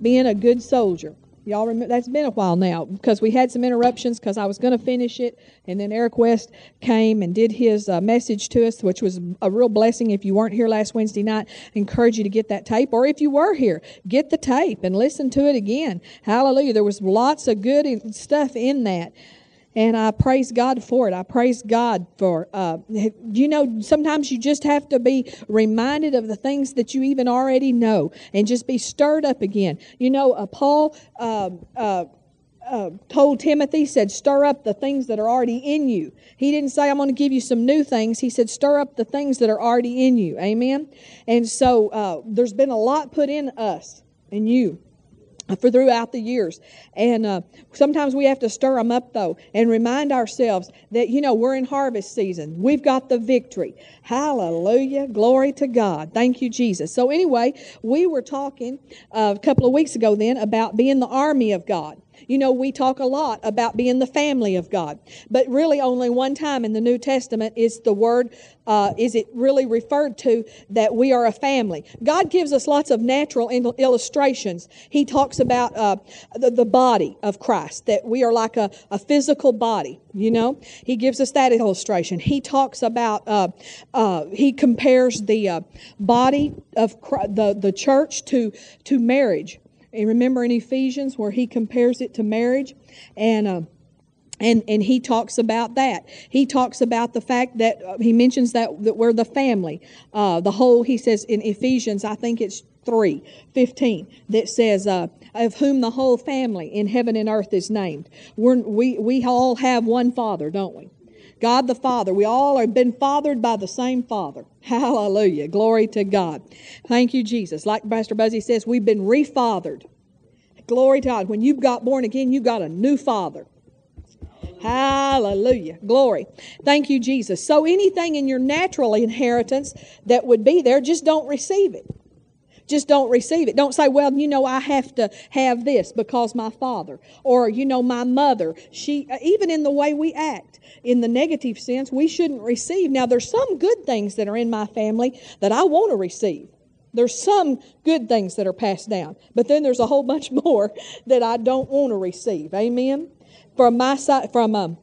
being a good soldier. Y'all remember that's been a while now because we had some interruptions because I was going to finish it, and then Eric West came and did his uh, message to us, which was a real blessing. If you weren't here last Wednesday night, I encourage you to get that tape, or if you were here, get the tape and listen to it again. Hallelujah! There was lots of good stuff in that and I praise God for it. I praise God for, uh, you know, sometimes you just have to be reminded of the things that you even already know and just be stirred up again. You know, uh, Paul uh, uh, uh told Timothy, said, stir up the things that are already in you. He didn't say, I'm going to give you some new things. He said, stir up the things that are already in you. Amen? And so uh, there's been a lot put in us and you for throughout the years. And uh, sometimes we have to stir them up, though, and remind ourselves that, you know, we're in harvest season. We've got the victory. Hallelujah. Glory to God. Thank you, Jesus. So, anyway, we were talking uh, a couple of weeks ago then about being the army of God. You know, we talk a lot about being the family of God, but really only one time in the New Testament is the word, uh, is it really referred to that we are a family. God gives us lots of natural illustrations. He talks about uh, the, the, body of Christ, that we are like a, a, physical body, you know. He gives us that illustration. He talks about, uh, uh he compares the uh, body of Christ, the, the church to, to marriage and remember in Ephesians where he compares it to marriage and uh, and and he talks about that. He talks about the fact that uh, he mentions that that we're the family. Uh, the whole he says in Ephesians, I think it's 3 15 that says uh, of whom the whole family in heaven and earth is named We're, we we all have one father don't we god the father we all have been fathered by the same father Hallelujah. Glory to God. Thank you, Jesus. Like Pastor Buzzy says, we've been refathered. Glory to God. When you got born again, you got a new father. Hallelujah. Glory. Thank you, Jesus. So anything in your natural inheritance that would be there, just don't receive it. Just don't receive it. Don't say, well, you know, I have to have this because my father, or, you know, my mother. She, even in the way we act, in the negative sense, we shouldn't receive. Now, there's some good things that are in my family that I want to receive. There's some good things that are passed down, but then there's a whole bunch more that I don't want to receive. Amen. From my side, from um,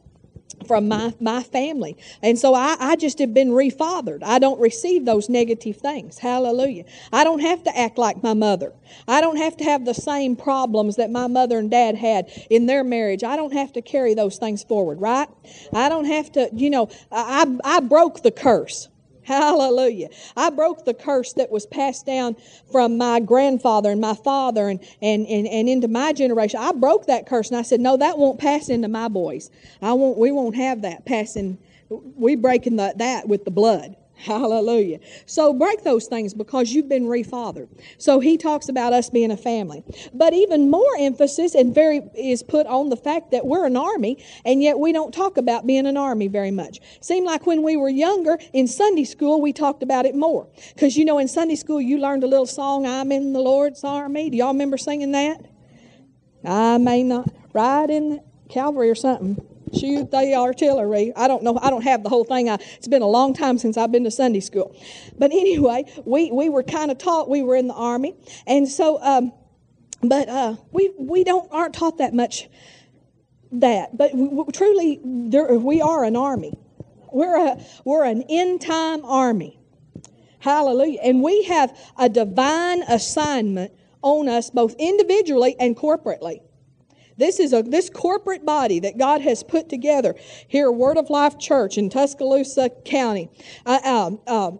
from my, my family. And so I, I just have been refathered. I don't receive those negative things. Hallelujah. I don't have to act like my mother. I don't have to have the same problems that my mother and dad had in their marriage. I don't have to carry those things forward, right? I don't have to, you know, I, I broke the curse. Hallelujah. I broke the curse that was passed down from my grandfather and my father and, and, and, and into my generation. I broke that curse and I said, no, that won't pass into my boys. I won't, we won't have that passing. We breaking the, that with the blood. Hallelujah. So break those things because you've been refathered. So he talks about us being a family. But even more emphasis and very is put on the fact that we're an army, and yet we don't talk about being an army very much. Seemed like when we were younger in Sunday school, we talked about it more. Because you know, in Sunday school, you learned a little song, I'm in the Lord's army. Do y'all remember singing that? I may not ride in Calvary or something shoot the artillery. I don't know. I don't have the whole thing. I, it's been a long time since I've been to Sunday school. But anyway, we, we were kind of taught we were in the army. And so, um, but uh, we, we don't aren't taught that much that. But truly, there, we are an army. We're, a, we're an end time army. Hallelujah. And we have a divine assignment on us both individually and corporately. This is a this corporate body that God has put together here, Word of Life Church in Tuscaloosa County. Uh,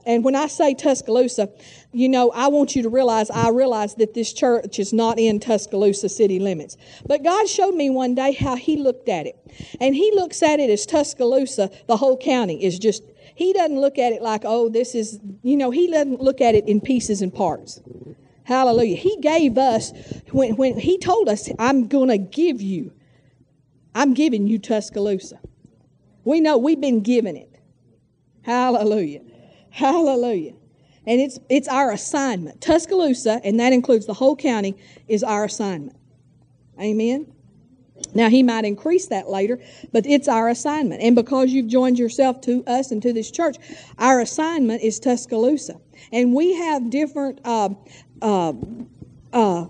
and when I say Tuscaloosa, you know, I want you to realize I realize that this church is not in Tuscaloosa city limits. But God showed me one day how He looked at it, and He looks at it as Tuscaloosa, the whole county is just. He doesn't look at it like, oh, this is, you know, he doesn't look at it in pieces and parts. Hallelujah. He gave us, when, when He told us, I'm going to give you, I'm giving you Tuscaloosa. We know we've been given it. Hallelujah. Hallelujah. And it's, it's our assignment. Tuscaloosa, and that includes the whole county, is our assignment. Amen. Now, he might increase that later, but it's our assignment. And because you've joined yourself to us and to this church, our assignment is Tuscaloosa. And we have different uh, uh, uh,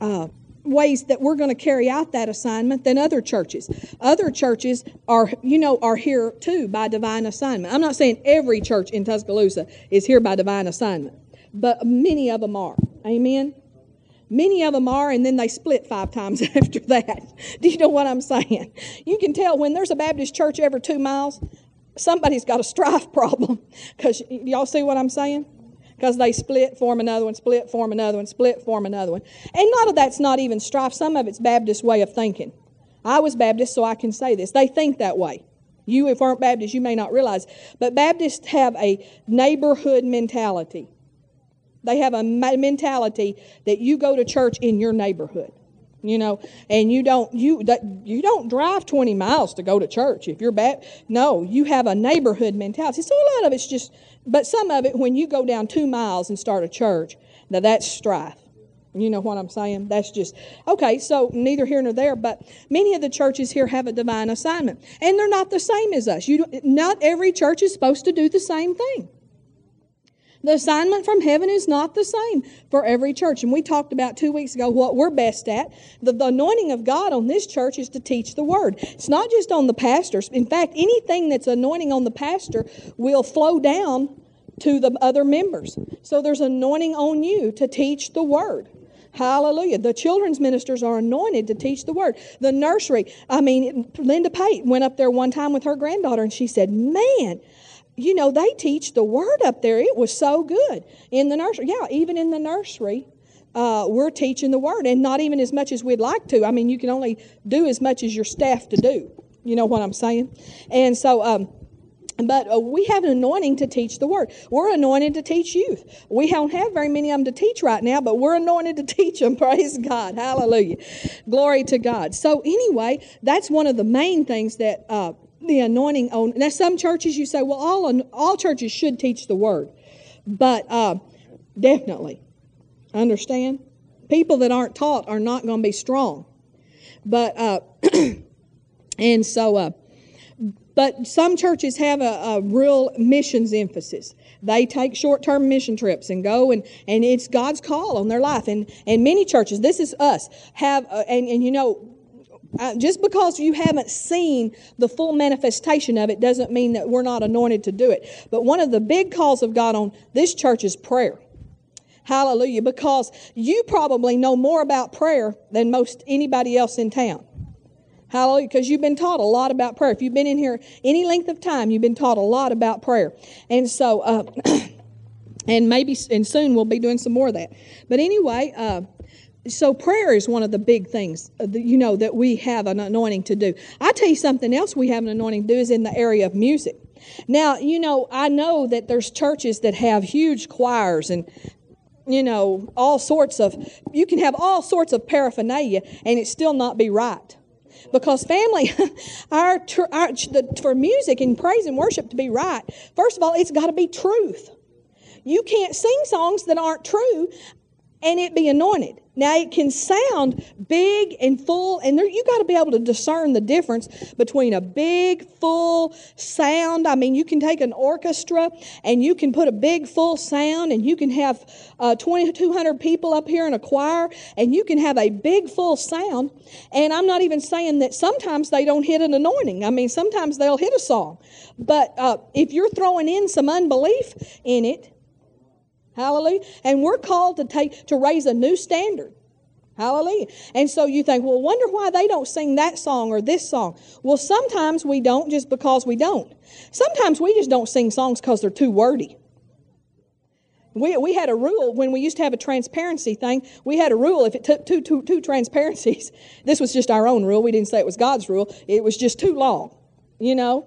uh, ways that we're going to carry out that assignment than other churches. Other churches are, you know, are here too by divine assignment. I'm not saying every church in Tuscaloosa is here by divine assignment, but many of them are. Amen. Many of them are, and then they split five times after that. Do you know what I'm saying? You can tell when there's a Baptist church every two miles, somebody's got a strife problem. Because y'all see what I'm saying? Because they split, form another one, split, form another one, split, form another one. And a lot of that's not even strife. Some of it's Baptist way of thinking. I was Baptist, so I can say this. They think that way. You, if aren't Baptist, you may not realize. But Baptists have a neighborhood mentality. They have a mentality that you go to church in your neighborhood you know and you don't you you don't drive 20 miles to go to church if you're back no you have a neighborhood mentality so a lot of it's just but some of it when you go down two miles and start a church now that's strife. You know what i'm saying? That's just okay so neither here nor there but many of the churches here have a divine assignment and they're not the same as us. You not every church is supposed to do the same thing the assignment from heaven is not the same for every church. And we talked about two weeks ago what we're best at. The, the, anointing of God on this church is to teach the word. It's not just on the pastors. In fact, anything that's anointing on the pastor will flow down to the other members. So there's anointing on you to teach the word. Hallelujah. The children's ministers are anointed to teach the word. The nursery, I mean, Linda Pate went up there one time with her granddaughter and she said, Man, you know, they teach the word up there. It was so good in the nursery. Yeah, even in the nursery, uh, we're teaching the word, and not even as much as we'd like to. I mean, you can only do as much as your staff to do. You know what I'm saying? And so, um, but uh, we have an anointing to teach the word. We're anointed to teach youth. We don't have very many of them to teach right now, but we're anointed to teach them. Praise God. Hallelujah. Glory to God. So, anyway, that's one of the main things that. Uh, the anointing on. Now, some churches you say, well, all all churches should teach the word, but uh, definitely understand people that aren't taught are not going to be strong. But uh, and so, uh, but some churches have a, a real missions emphasis. They take short-term mission trips and go and, and it's God's call on their life. And and many churches, this is us, have uh, and and you know uh, just because you haven't seen the full manifestation of it doesn't mean that we're not anointed to do it. But one of the big calls of God on this church is prayer. Hallelujah. Because you probably know more about prayer than most anybody else in town. Hallelujah. Because you've been taught a lot about prayer. If you've been in here any length of time, you've been taught a lot about prayer. And so, uh, and maybe, and soon we'll be doing some more of that. But anyway, uh, so prayer is one of the big things uh, you know that we have an anointing to do. I tell you something else we have an anointing to do is in the area of music. Now you know i know that there's churches that have huge choirs and you know all sorts of you can have all sorts of paraphernalia and it still not be right. Because family our, our the, for music and praise and worship to be right first of all it's got to be truth. You can't sing songs that aren't true and it be anointed. Now it can sound big and full, and there, you got to be able to discern the difference between a big, full sound. I mean, you can take an orchestra and you can put a big, full sound, and you can have uh, 2,200 people up here in a choir, and you can have a big, full sound. And I'm not even saying that sometimes they don't hit an anointing. I mean, sometimes they'll hit a song. But uh, if you're throwing in some unbelief in it, Hallelujah. And we're called to take to raise a new standard. Hallelujah. And so you think, well, wonder why they don't sing that song or this song. Well, sometimes we don't just because we don't. Sometimes we just don't sing songs because they're too wordy. We, we had a rule when we used to have a transparency thing. We had a rule if it took two, two, two transparencies, this was just our own rule. We didn't say it was God's rule. It was just too long, you know.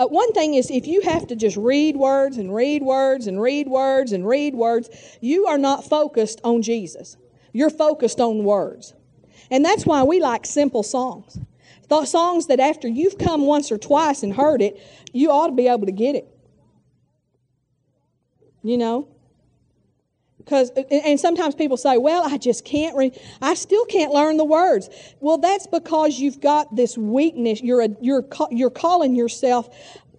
Uh, one thing is, if you have to just read words and read words and read words and read words, you are not focused on Jesus. You're focused on words. And that's why we like simple songs. Songs that after you've come once or twice and heard it, you ought to be able to get it. You know? Because, and sometimes people say, well, I just can't read, I still can't learn the words. Well, that's because you've got this weakness. You're, a, you're, you're calling yourself,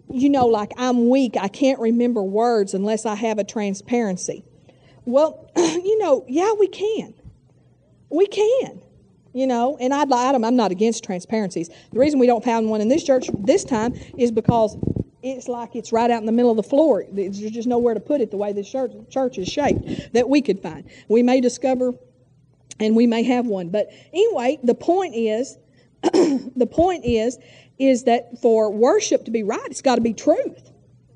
you know, like I'm weak. I can't remember words unless I have a transparency. Well, you know, yeah, we can. We can. You know, and I'd I'm not against transparencies. The reason we don't have one in this church this time is because it's like it's right out in the middle of the floor. There's just nowhere to put it the way this church, is shaped that we could find. We may discover and we may have one. But anyway, the point is, the point is, is that for worship to be right, it's got to be truth.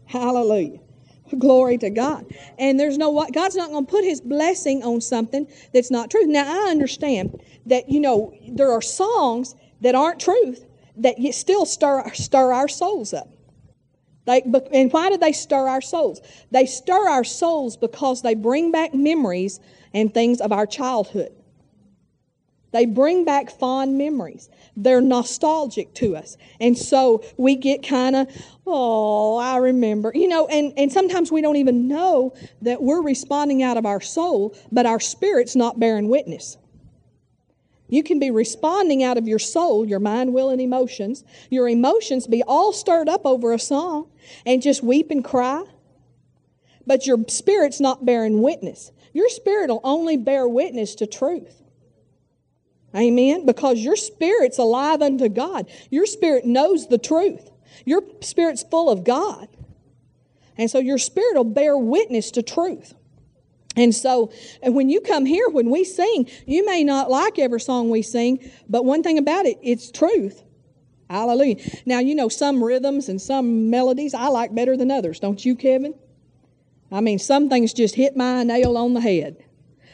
Hallelujah. Glory to God. And there's no what God's not going to put his blessing on something that's not truth. Now I understand that you know there are songs that aren't truth that still stir stir our souls up. They, and why do they stir our souls? They stir our souls because they bring back memories and things of our childhood. They bring back fond memories. They're nostalgic to us. And so we get kind of, oh, I remember. You know, and, and sometimes we don't even know that we're responding out of our soul, but our spirit's not bearing witness. You can be responding out of your soul, your mind, will, and emotions. Your emotions be all stirred up over a song and just weep and cry. But your spirit's not bearing witness. Your spirit will only bear witness to truth. Amen. Because your spirit's alive unto God. Your spirit knows the truth. Your spirit's full of God. And so your spirit will bear witness to truth. And so when you come here, when we sing, you may not like every song we sing, but one thing about it, it's truth. Hallelujah. Now, you know, some rhythms and some melodies I like better than others, don't you, Kevin? I mean, some things just hit my nail on the head.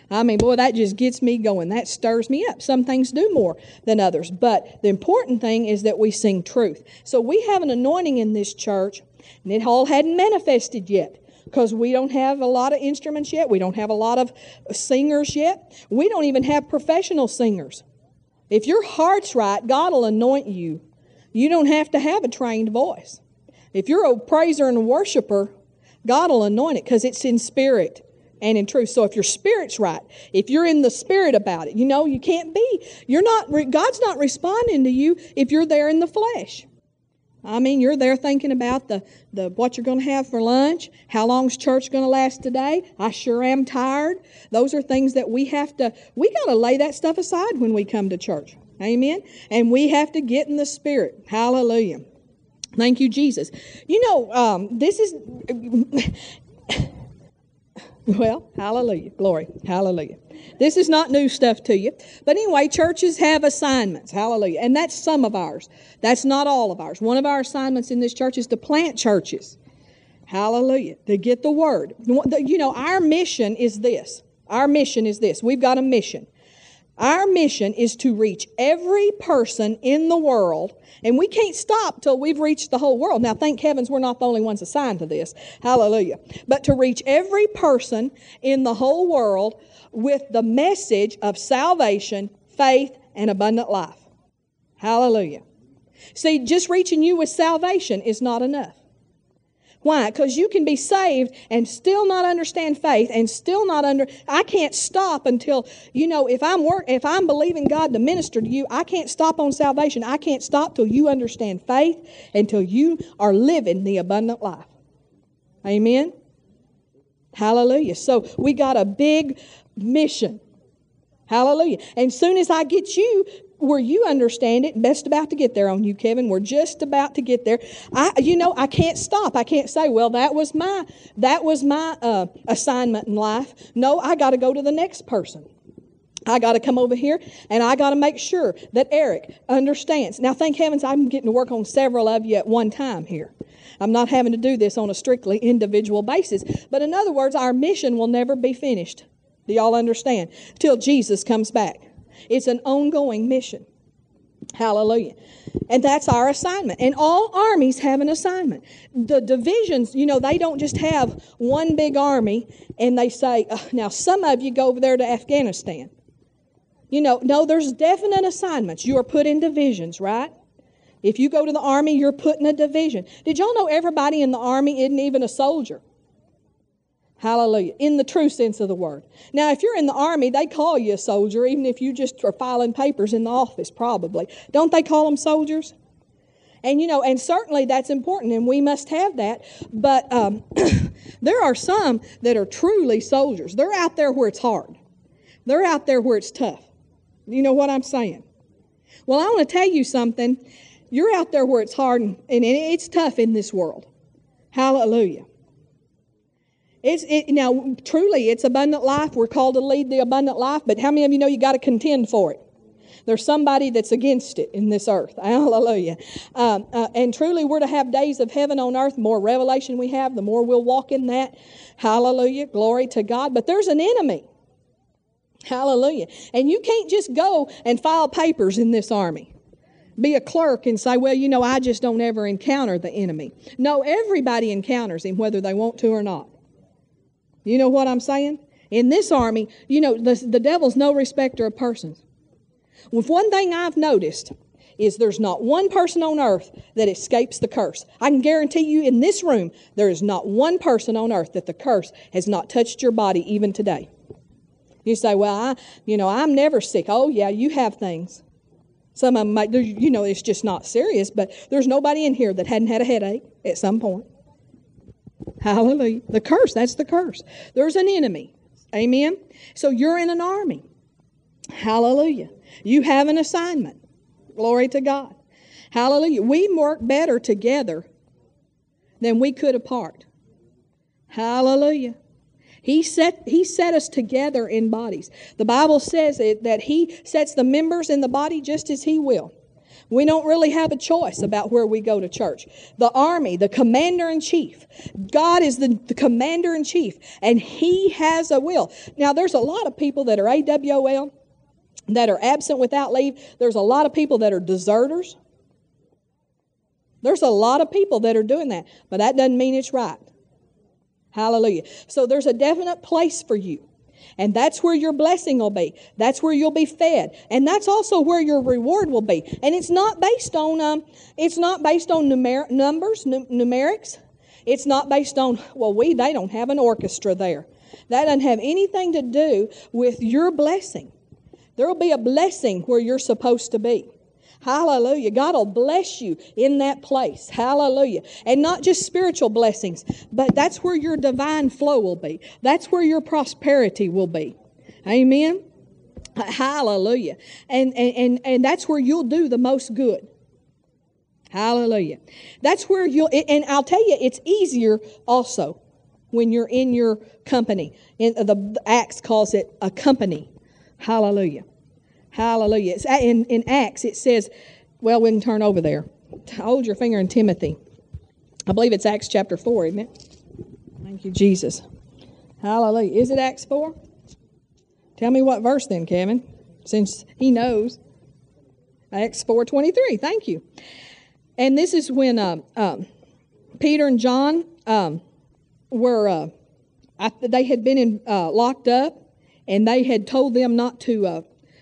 I mean, boy, that just gets me going. That stirs me up. Some things do more than others. But the important thing is that we sing truth. So we have an anointing in this church, and it all hadn't manifested yet because we don't have a lot of instruments yet. We don't have a lot of singers yet. We don't even have professional singers. If your heart's right, God will anoint you. You don't have to have a trained voice. If you're a praiser and a worshiper, God will anoint it because it's in spirit and in truth. So if your spirit's right, if you're in the spirit about it, you know, you can't be. You're not, God's not responding to you if you're there in the flesh. I mean, you're there thinking about the, the what you're going to have for lunch, how long's church going to last today. I sure am tired. Those are things that we have to, we got to lay that stuff aside when we come to church. Amen. And we have to get in the spirit. Hallelujah. Thank you, Jesus. You know, um, this is Well, hallelujah. Glory. Hallelujah. This is not new stuff to you. But anyway, churches have assignments. Hallelujah. And that's some of ours. That's not all of ours. One of our assignments in this church is to plant churches. Hallelujah. To get the word. You know, our mission is this. Our mission is this. We've got a mission. Our mission is to reach every person in the world, and we can't stop till we've reached the whole world. Now, thank heavens we're not the only ones assigned to this. Hallelujah. But to reach every person in the whole world with the message of salvation, faith, and abundant life. Hallelujah. See, just reaching you with salvation is not enough. Why? Because you can be saved and still not understand faith and still not under. I can't stop until you know if I'm work if I'm believing God to minister to you. I can't stop on salvation. I can't stop till you understand faith until you are living the abundant life. Amen. Hallelujah. So we got a big mission. Hallelujah. And soon as I get you where you understand it, best about to get there on you, Kevin. We're just about to get there. I, you know, I can't stop. I can't say, well, that was my, that was my uh, assignment in life. No, I got to go to the next person. I got to come over here and I got to make sure that Eric understands. Now, thank heavens I'm getting to work on several of you at one time here. I'm not having to do this on a strictly individual basis. But in other words, our mission will never be finished. Do y'all understand? Till Jesus comes back. It's an ongoing mission. Hallelujah. And that's our assignment. And all armies have an assignment. The divisions, you know, they don't just have one big army and they say, now some of you go over there to Afghanistan. You know, no, there's definite assignments. You are put in divisions, right? If you go to the army, you're put in a division. Did y'all know everybody in the army isn't even a soldier? Hallelujah. In the true sense of the word. Now, if you're in the army, they call you a soldier, even if you just are filing papers in the office, probably. Don't they call them soldiers? And you know, and certainly that's important, and we must have that. But um, there are some that are truly soldiers. They're out there where it's hard, they're out there where it's tough. You know what I'm saying? Well, I want to tell you something. You're out there where it's hard and, and it's tough in this world. Hallelujah. It's it, now truly it's abundant life. We're called to lead the abundant life, but how many of you know you got to contend for it? There's somebody that's against it in this earth. Hallelujah. Um, uh, and truly, we're to have days of heaven on earth. The more revelation we have, the more we'll walk in that. Hallelujah. Glory to God. But there's an enemy. Hallelujah. And you can't just go and file papers in this army. Be a clerk and say, well, you know, I just don't ever encounter the enemy. No, everybody encounters him, whether they want to or not. You know what I'm saying? In this army, you know, the, the devil's no respecter of persons. With one thing I've noticed is there's not one person on earth that escapes the curse. I can guarantee you in this room, there is not one person on earth that the curse has not touched your body even today. You say, well, I, you know, I'm never sick. Oh, yeah, you have things. Some of them might, you know, it's just not serious, but there's nobody in here that hadn't had a headache at some point. Hallelujah. The curse, that's the curse. There's an enemy. Amen. So you're in an army. Hallelujah. You have an assignment. Glory to God. Hallelujah. We work better together than we could apart. Hallelujah. He set, he set us together in bodies. The Bible says it, that He sets the members in the body just as He will. We don't really have a choice about where we go to church. The army, the commander in chief, God is the, the commander in chief, and He has a will. Now, there's a lot of people that are AWOL that are absent without leave. There's a lot of people that are deserters. There's a lot of people that are doing that, but that doesn't mean it's right. Hallelujah. So there's a definite place for you. And that's where your blessing will be. That's where you'll be fed. And that's also where your reward will be. And it's not based on um, it's not based on numer- numbers, n- numerics. It's not based on, well, we they don't have an orchestra there. That doesn't have anything to do with your blessing. There will be a blessing where you're supposed to be. Hallelujah. God will bless you in that place. Hallelujah. And not just spiritual blessings, but that's where your divine flow will be. That's where your prosperity will be. Amen. Hallelujah. And, and, and, and that's where you'll do the most good. Hallelujah. That's where you'll, and I'll tell you, it's easier also when you're in your company. In, the Acts calls it a company. Hallelujah. Hallelujah. It's in, in Acts, it says, well, we can turn over there. Hold your finger in Timothy. I believe it's Acts chapter 4, isn't it? Thank you, Jesus. Hallelujah. Is it Acts 4? Tell me what verse then, Kevin, since he knows. Acts 4.23. Thank you. And this is when uh, um, Peter and John um, were, uh, they had been in, uh, locked up, and they had told them not to uh,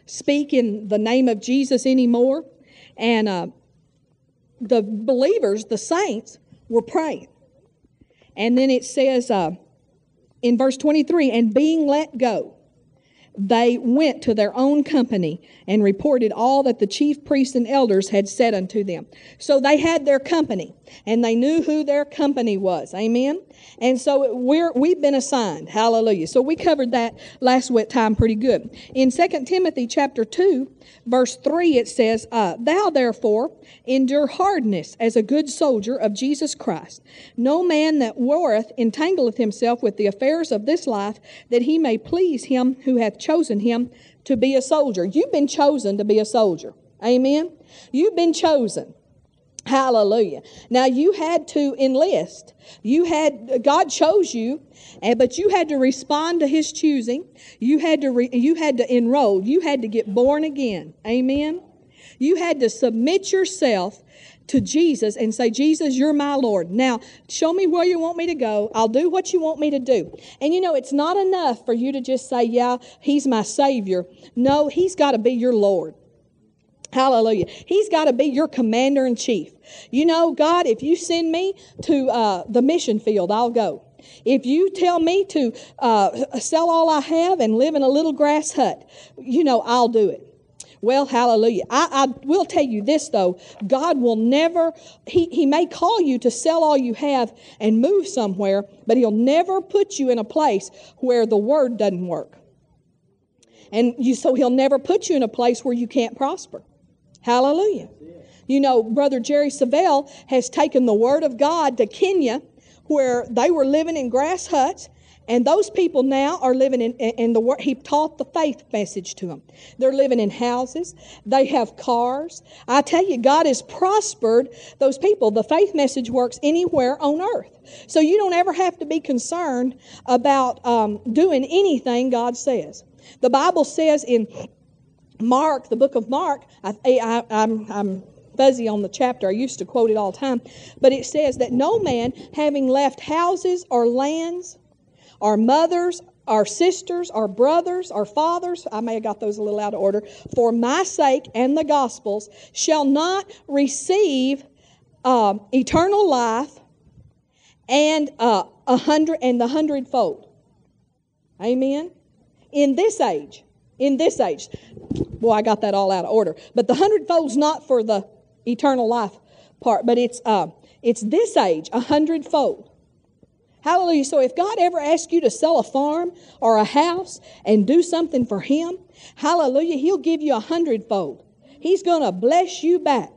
speak in the name of Jesus anymore. And uh, the believers, the saints, were praying. And then it says uh, in verse 23 and being let go, they went to their own company and reported all that the chief priests and elders had said unto them. So they had their company and they knew who their company was. Amen. And so we're, we've been assigned. Hallelujah. So we covered that last wet time pretty good. In 2 Timothy chapter 2, verse 3, it says, uh, Thou therefore endure hardness as a good soldier of Jesus Christ. No man that warreth entangleth himself with the affairs of this life, that he may please him who hath chosen him to be a soldier. You've been chosen to be a soldier. Amen. You've been chosen. Hallelujah. Now you had to enlist. You had God chose you, but you had to respond to His choosing. You had to re, you had to enroll. You had to get born again. Amen. You had to submit yourself to Jesus and say, Jesus, you're my Lord. Now, show me where you want me to go. I'll do what you want me to do. And you know, it's not enough for you to just say, Yeah, He's my Savior. No, He's got to be your Lord. Hallelujah. He's got to be your commander in chief. You know, God, if you send me to uh, the mission field, I'll go. If you tell me to uh, sell all I have and live in a little grass hut, you know, I'll do it. Well, hallelujah. I, I, will tell you this though God will never, he, he may call you to sell all you have and move somewhere, but He'll never put you in a place where the word doesn't work. And you, so he'll never put you in a place where you can't prosper. Hallelujah. You know, Brother Jerry Savelle has taken the Word of God to Kenya, where they were living in grass huts, and those people now are living in, in the. He taught the faith message to them. They're living in houses. They have cars. I tell you, God has prospered those people. The faith message works anywhere on earth. So you don't ever have to be concerned about um, doing anything God says. The Bible says in Mark, the book of Mark, I, I, I'm, I'm fuzzy on the chapter. I used to quote it all the time. But it says that no man, having left houses or lands, our mothers, our sisters, our brothers, our fathers, I may have got those a little out of order, for my sake and the gospel's, shall not receive um, eternal life and uh, a hundred and the hundredfold. Amen. In this age, in this age, boy, I got that all out of order. But the hundredfold's not for the eternal life part, but it's uh, it's this age, a hundredfold. Hallelujah. So if God ever asks you to sell a farm or a house and do something for Him, hallelujah, He'll give you a hundredfold. He's going to bless you back.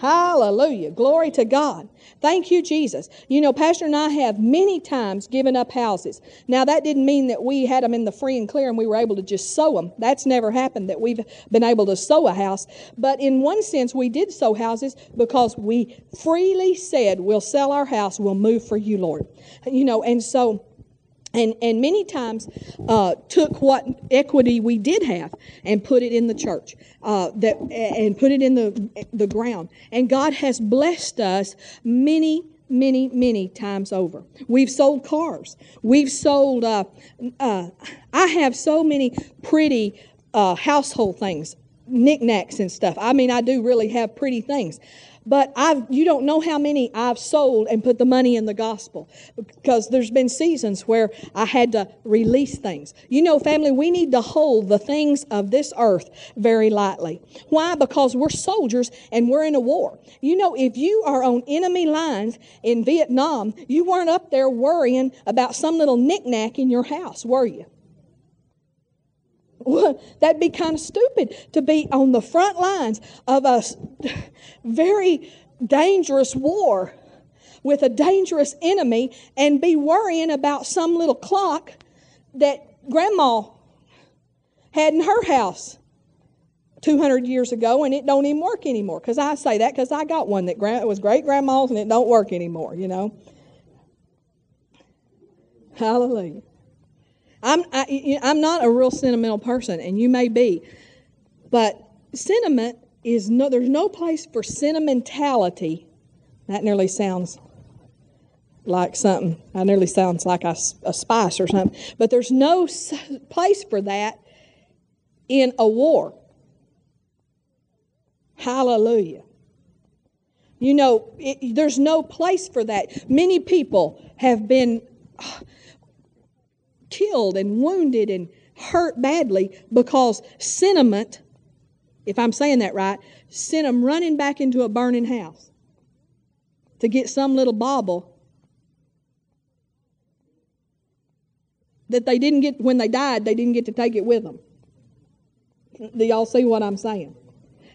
Hallelujah. Glory to God. Thank you, Jesus. You know, Pastor and I have many times given up houses. Now, that didn't mean that we had them in the free and clear and we were able to just sow them. That's never happened that we've been able to sow a house. But in one sense, we did sow houses because we freely said, We'll sell our house, we'll move for you, Lord. You know, and so and, and many times uh, took what equity we did have and put it in the church uh, that and put it in the the ground. And god has blessed us many many many times over. We've sold cars. We've sold uh, uh i have so many pretty uh, household things knickknacks and stuff. I mean i do really have pretty things but I've, you don't know how many I've sold and put the money in the gospel because there's been seasons where I had to release things. You know, family, we need to hold the things of this earth very lightly. Why? Because we're soldiers and we're in a war. You know, if you are on enemy lines in Vietnam, you weren't up there worrying about some little knickknack in your house, were you? That'd be kind of stupid to be on the front lines of a very dangerous war with a dangerous enemy and be worrying about some little clock that grandma had in her house 200 years ago and it don't even work anymore. Because i say that because i got one that was great grandma's and it don't work anymore you know? Hallelujah I'm, I, I'm not a real sentimental person, and you may be, but sentiment is no, there's no place for sentimentality. That nearly sounds like something, that nearly sounds like a, a spice or something, but there's no place for that in a war. Hallelujah. You know, it, there's no place for that. Many people have been killed and wounded and hurt badly because sentiment, if I'm saying that right, sent them running back into a burning house to get some little bauble that they didn't get when they died, they didn't get to take it with them. Do y'all see what I'm saying?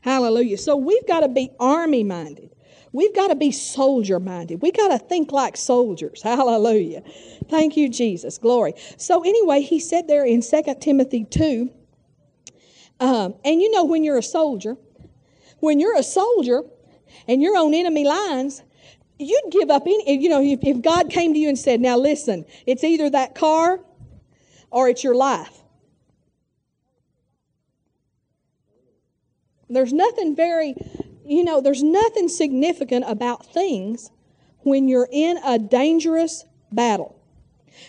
Hallelujah. So we've got to be army minded. We've got to be soldier minded. We got to think like soldiers. Hallelujah. Thank you, Jesus. Glory. So, anyway, he said there in 2 Timothy 2, um, and you know, when you're a soldier, when you're a soldier and you're on enemy lines, you'd give up any, you know, if, if God came to you and said, now listen, it's either that car or it's your life. There's nothing very you know, there's nothing significant about things when you're in a dangerous battle.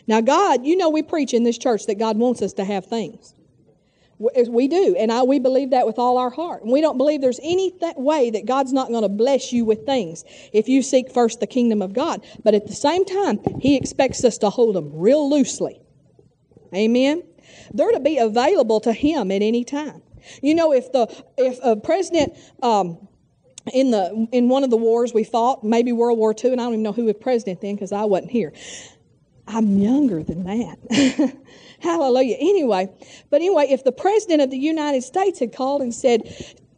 Now, God, you know, we preach in this church that God wants us to have things. We do, and I, we believe that with all our heart. And we don't believe there's any th- way that God's not going to bless you with things if you seek first the kingdom of God. But at the same time, He expects us to hold them real loosely. Amen? They're to be available to Him at any time. You know, if the if a president um, in the in one of the wars we fought, maybe World War II, and I don't even know who was president then because I wasn't here. I'm younger than that. Hallelujah. Anyway, but anyway, if the president of the United States had called and said,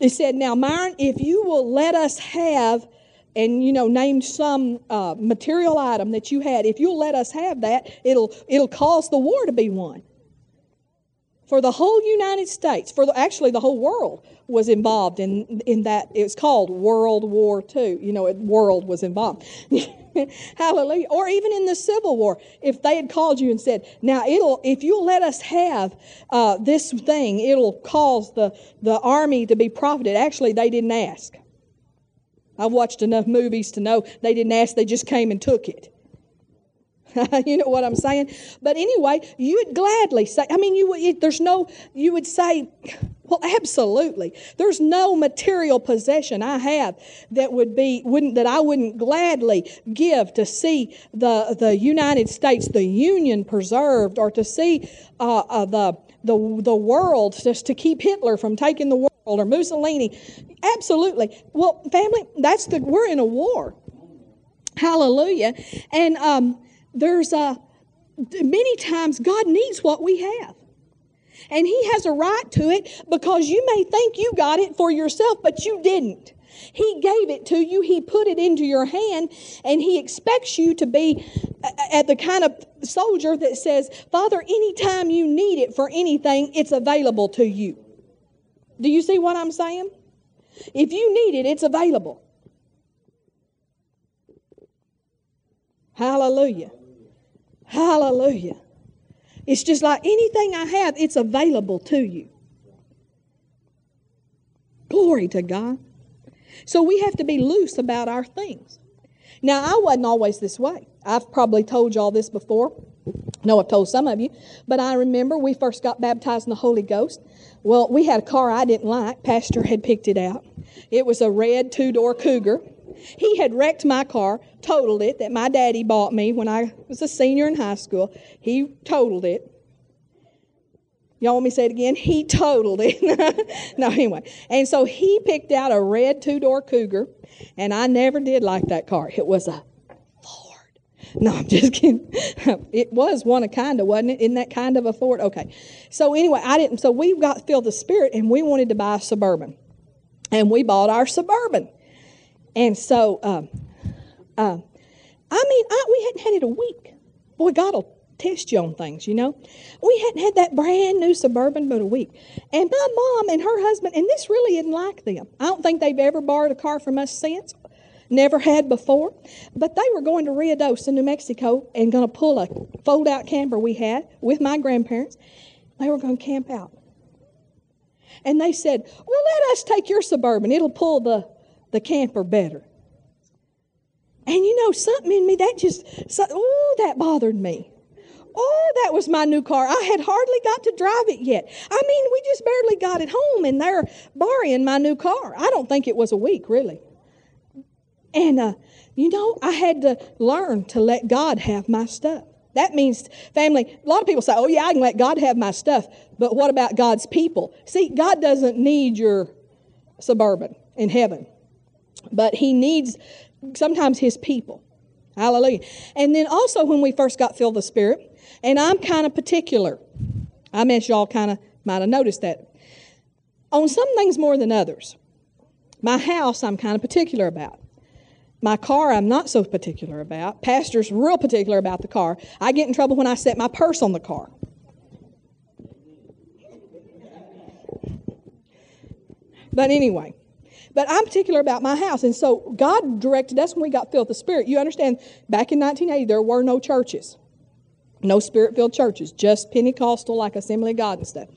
they said, now, Myron, if you will let us have and you know named some uh, material item that you had if you'll let us have that it'll it'll cause the war to be won for the whole united states for the, actually the whole world was involved in in that It was called world war ii you know world was involved. Hallelujah. Or even in the civil war if they had called you and said now it'll if you'll let us have uh, this thing it'll cause the the army to be profited actually they didn't ask. I've watched enough movies to know they didn't ask, they just came and took it. you know what I'm saying? But anyway, you would gladly say, I mean, you would, there's no, you would say, well, absolutely. There's no material possession I have that would be, wouldn't, that I wouldn't gladly give to see the, the United States, the Union preserved, or to see uh, uh, the, the, the world, just to keep Hitler from taking the world, or Mussolini. Absolutely. Well, family, that's the, we're in a war. Hallelujah. And um, there's a, many times God needs what we have. And He has a right to it because you may think you got it for yourself, but you didn't. He gave it to you, He put it into your hand, and He expects you to be at the kind of soldier that says, Father, anytime you need it for anything, it's available to you. Do you see what I'm saying? If you need it, it's available. Hallelujah. Hallelujah. It's just like anything I have, it's available to you. Glory to God. So we have to be loose about our things. Now, I wasn't always this way. I've probably told y'all this before. No, I've told some of you. But I remember we first got baptized in the Holy Ghost. Well, we had a car I didn't like. Pastor had picked it out. It was a red two door Cougar. He had wrecked my car, totaled it, that my daddy bought me when I was a senior in high school. He totaled it. Y'all want me to say it again? He totaled it. no, anyway. And so he picked out a red two door Cougar, and I never did like that car. It was a Ford. No, I'm just kidding. it was one of kind of, wasn't it? Isn't that kind of a Ford? Okay. So anyway, I didn't. So we got filled the Spirit, and we wanted to buy a Suburban and we bought our suburban. And so, um, uh, I mean, I, we hadn't had it a week. Boy, God will test you on things, you know. We hadn't had that brand new suburban but a week. And my mom and her husband, and this really isn't like them. I don't think they've ever borrowed a car from us since. Never had before. But they were going to Ruidoso, New Mexico, and going to pull a fold out camper we had with my grandparents. They were going to camp out. And they said, Well, let us take your suburban. It'll pull the, the camper better. And you know, something in me that just, so, oh, that bothered me. Oh, that was my new car. I had hardly got to drive it yet. I mean, we just barely got it home and they're borrowing my new car. I don't think it was a week, really. And, uh, you know, I had to learn to let God have my stuff. That means, family, a lot of people say, oh, yeah, I can let God have my stuff. But what about God's people? See, God doesn't need your suburban in heaven, but He needs sometimes His people. Hallelujah. And then also, when we first got filled with the Spirit, and I'm kind of particular. I guess y'all kind of might have noticed that. On some things more than others. My house, I'm kind of particular about. My car, I'm not so particular about. Pastor's real particular about the car. I get in trouble when I set my purse on the car. But anyway, but I'm particular about my house. And so God directed us when we got filled with the Spirit. You understand, back in 1980, there were no churches, no spirit filled churches, just Pentecostal, like Assembly of God and stuff.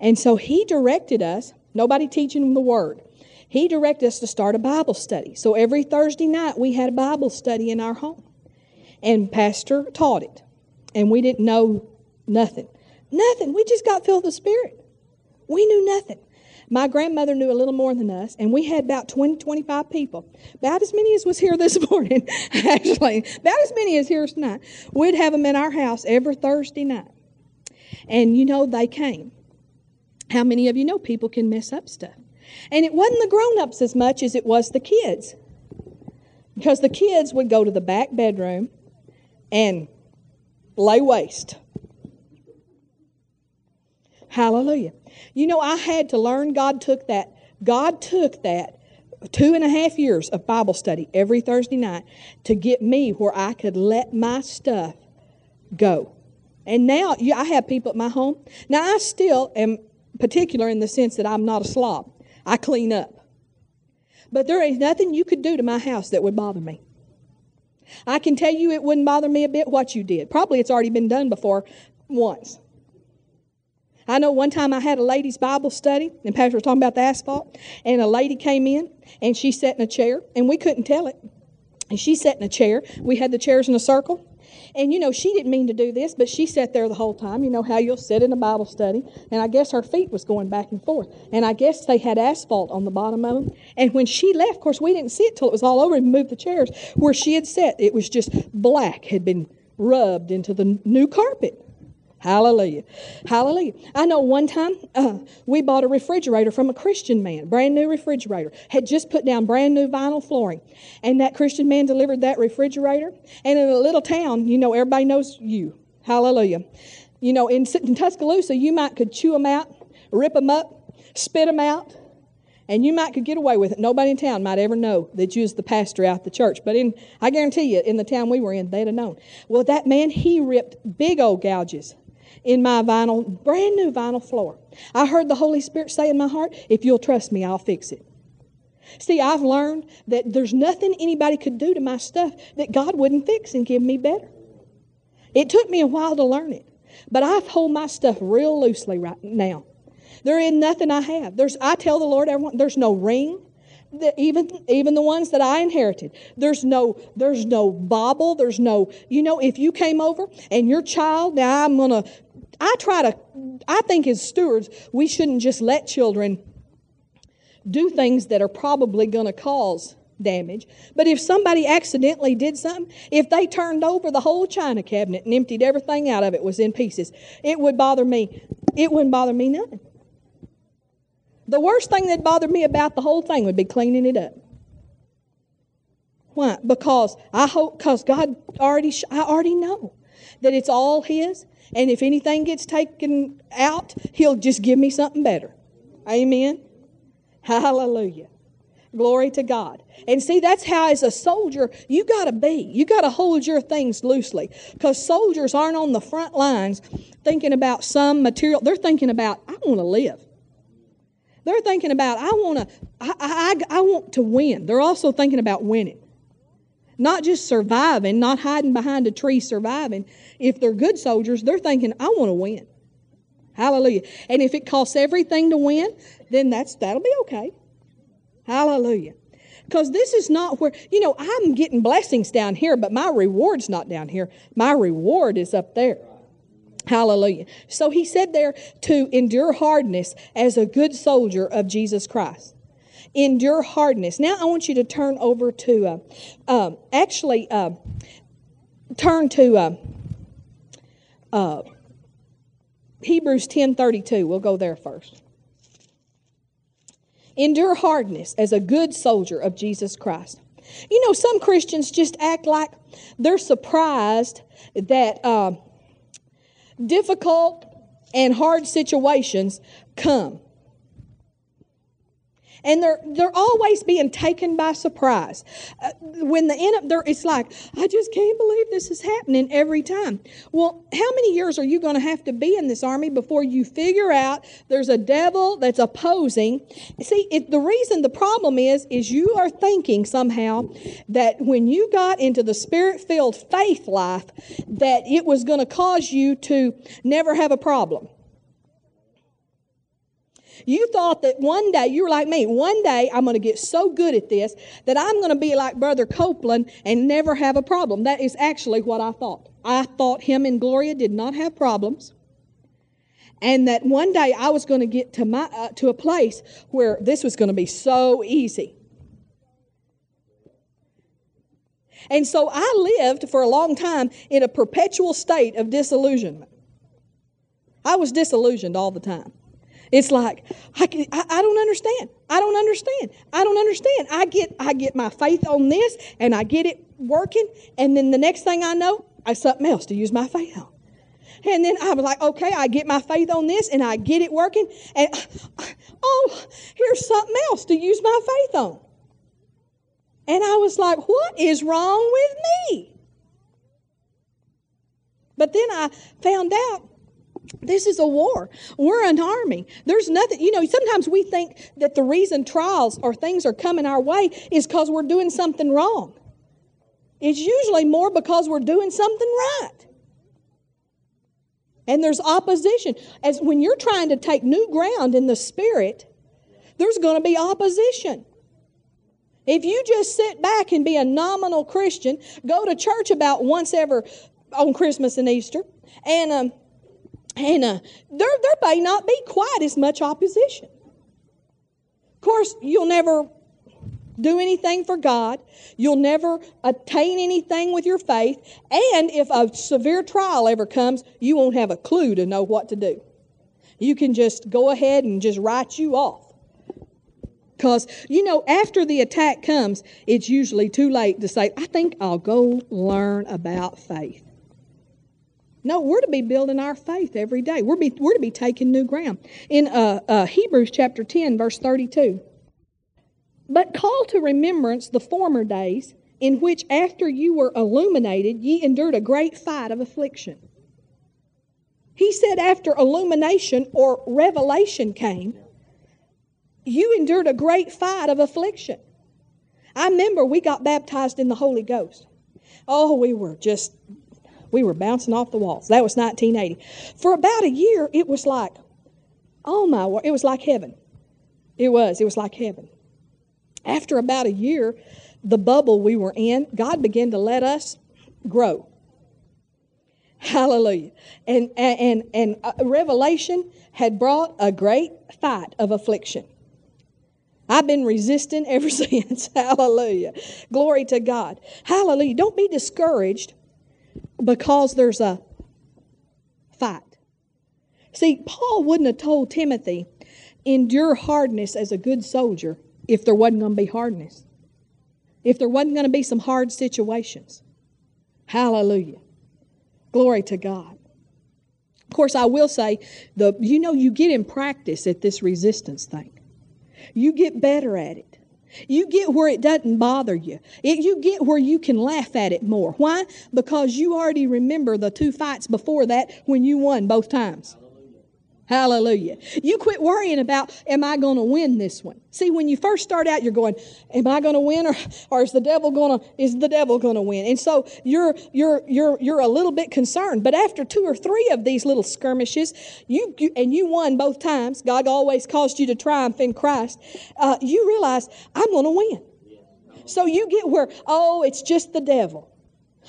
And so He directed us, nobody teaching the Word. He directed us to start a Bible study. So every Thursday night we had a Bible study in our home. And Pastor taught it. And we didn't know nothing. Nothing. We just got filled with the Spirit. We knew nothing. My grandmother knew a little more than us, and we had about 20, 25 people. About as many as was here this morning, actually. About as many as here tonight. We'd have them in our house every Thursday night. And you know, they came. How many of you know people can mess up stuff? And it wasn't the grown ups as much as it was the kids. Because the kids would go to the back bedroom and lay waste. Hallelujah. You know, I had to learn, God took that, God took that two and a half years of Bible study every Thursday night to get me where I could let my stuff go. And now I have people at my home. Now, I still am particular in the sense that I'm not a slob, I clean up. But there ain't nothing you could do to my house that would bother me. I can tell you it wouldn't bother me a bit what you did. Probably it's already been done before once. I know one time I had a ladies' Bible study, and Pastor was talking about the asphalt, and a lady came in, and she sat in a chair, and we couldn't tell it. And she sat in a chair. We had the chairs in a circle. And you know, she didn't mean to do this, but she sat there the whole time. You know how you'll sit in a Bible study. And I guess her feet was going back and forth. And I guess they had asphalt on the bottom of them. And when she left, of course, we didn't see it till it was all over and moved the chairs. Where she had sat, it was just black, had been rubbed into the new carpet. Hallelujah. Hallelujah. I know one time uh, we bought a refrigerator from a Christian man, brand new refrigerator, had just put down brand new vinyl flooring. And that Christian man delivered that refrigerator. And in a little town, you know, everybody knows you. Hallelujah. You know, in, in Tuscaloosa, you might could chew them out, rip them up, spit them out, and you might could get away with it. Nobody in town might ever know that you was the pastor out the church. But in, I guarantee you, in the town we were in, they'd have known. Well, that man, he ripped big old gouges in my vinyl, brand new vinyl floor. I heard the Holy Spirit say in my heart, if you'll trust me, I'll fix it. See, I've learned that there's nothing anybody could do to my stuff that God wouldn't fix and give me better. It took me a while to learn it, but I hold my stuff real loosely right now. There ain't nothing I have. There's, I tell the Lord, everyone, there's no ring, the, even even the ones that I inherited. There's no there's no bauble. There's no you know if you came over and your child now I'm gonna I try to, I think as stewards, we shouldn't just let children do things that are probably going to cause damage. But if somebody accidentally did something, if they turned over the whole china cabinet and emptied everything out of it was in pieces, it would bother me. It wouldn't bother me none. The worst thing that bothered me about the whole thing would be cleaning it up. Why? Because I hope, because God already, I already know that it's all His, and if anything gets taken out, He'll just give me something better. Amen. Hallelujah. Glory to God. And see, that's how, as a soldier, you got to be. You got to hold your things loosely. Because soldiers aren't on the front lines thinking about some material. They're thinking about, I want to live. They're thinking about, I want to, I, I, I want to win. They're also thinking about winning. Not just surviving, not hiding behind a tree surviving. If they're good soldiers, they're thinking, I want to win. Hallelujah. And if it costs everything to win, then that's that'll be okay. Hallelujah. Because this is not where, you know, I'm getting blessings down here, but my reward's not down here. My reward is up there. Hallelujah. So he said there to endure hardness as a good soldier of Jesus Christ endure hardness. Now I want you to turn over to, uh, uh, actually, uh, turn to uh, uh, Hebrews 10.32. We'll go there first. Endure hardness as a good soldier of Jesus Christ. You know, some Christians just act like they're surprised that uh, difficult and hard situations come and they're they're always being taken by surprise. Uh, when the end up there, it's like I just can't believe this is happening every time. Well, how many years are you going to have to be in this army before you figure out there's a devil that's opposing? See, if the reason the problem is is you are thinking somehow that when you got into the spirit-filled faith life that it was going to cause you to never have a problem. You thought that one day, you were like me, one day I'm going to get so good at this that I'm going to be like Brother Copeland and never have a problem. That is actually what I thought. I thought him and Gloria did not have problems. And that one day I was going to get to, my, uh, to a place where this was going to be so easy. And so I lived for a long time in a perpetual state of disillusionment. I was disillusioned all the time. It's like I, can, I, I, don't understand. I don't understand. I don't understand. I get I get my faith on this and I get it working, and then the next thing I know, I something else to use my faith on. And then I was like, okay, I get my faith on this and I get it working. And oh, here's something else to use my faith on. And I was like, what is wrong with me? But then I found out this is a war. We're an army. There's nothing, you know, sometimes we think that the reason trials or things are coming our way is because we're doing something wrong. It's usually more because we're doing something right. And there's opposition. As when you're trying to take new ground in the spirit, there's going to be opposition. If you just sit back and be a nominal Christian, go to church about once ever on Christmas and Easter, and um, and uh, there there may not be quite as much opposition. Of course, you'll never do anything for God. You'll never attain anything with your faith. And if a severe trial ever comes, you won't have a clue to know what to do. You can just go ahead and just write you off. Because, you know, after the attack comes, it's usually too late to say, I think I'll go learn about faith. No, we're to be building our faith every day. We're, be, we're to be taking new ground. In uh, uh, Hebrews chapter 10, verse 32, but call to remembrance the former days in which, after you were illuminated, ye endured a great fight of affliction. He said, after illumination or revelation came, you endured a great fight of affliction. I remember we got baptized in the Holy Ghost. Oh, we were just, we were bouncing off the walls. That was 1980. For about a year, it was like, oh my word, it was like heaven. It was, it was like heaven. After about a year, the bubble we were in, God began to let us grow. Hallelujah. And, and, and, uh, Revelation had brought a great fight of affliction. I've been resisting ever since. Hallelujah. Glory to God. Hallelujah. Don't be discouraged because there's a fight. See, Paul wouldn't have told Timothy, endure hardness as a good soldier if there wasn't going to be hardness, if there wasn't going to be some hard situations. Hallelujah. Glory to God. Of course, I will say, the you know, you get in practice at this resistance thing. You get better at it. You get where it doesn't bother you. It, you get where you can laugh at it more. Why? Because you already remember the two fights before that when you won both times. Hallelujah. You quit worrying about, am I going to win this one? See, when you first start out, you're going, am I going to win or, or is the devil going to, is the devil going to win? And so you're, you're, you're, you're a little bit concerned. But after two or three of these little skirmishes, you, you and you won both times, God always caused you to triumph in Christ, uh, you realize, I'm going to win. So you get where, oh, it's just the devil.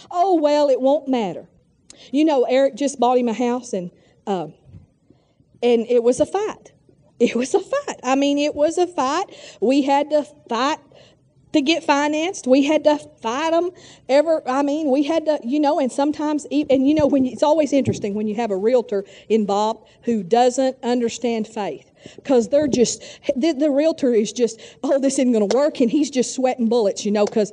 Oh, well, it won't matter. You know, Eric just bought him a house and, uh, and it was a fight. It was a fight. I mean, it was a fight. We had to fight to get financed. We had to fight them ever. I mean, we had to, you know, and sometimes, and you know, when it's always interesting when you have a realtor involved who doesn't understand faith. Because they're just, the, the, realtor is just, oh, this isn't going to work. And he's just sweating bullets, you know, because,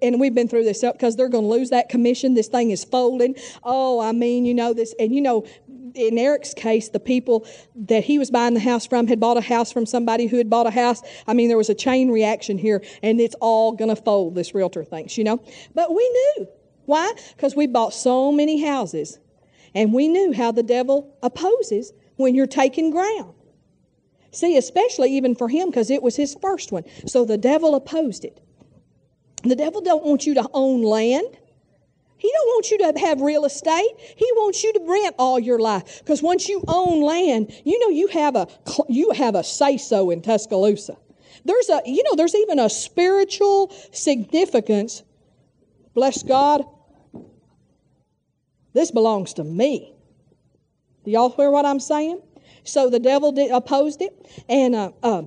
and we've been through this, up because they're going to lose that commission. This thing is folding. Oh, I mean, you know, this, and you know, in Eric's case, the people that he was buying the house from had bought a house from somebody who had bought a house. I mean, there was a chain reaction here, and it's all going to fold, this realtor thinks, you know. But we knew. Why? Because we bought so many houses, and we knew how the devil opposes when you're taking ground. See, especially even for him, because it was his first one. So the devil opposed it. The devil don't want you to own land. He don't want you to have real estate. He wants you to rent all your life. Because once you own land, you know you have a you have a say so in Tuscaloosa. There's a you know there's even a spiritual significance. Bless God. This belongs to me. Do y'all hear what I'm saying? So the devil did, opposed it, and uh, uh,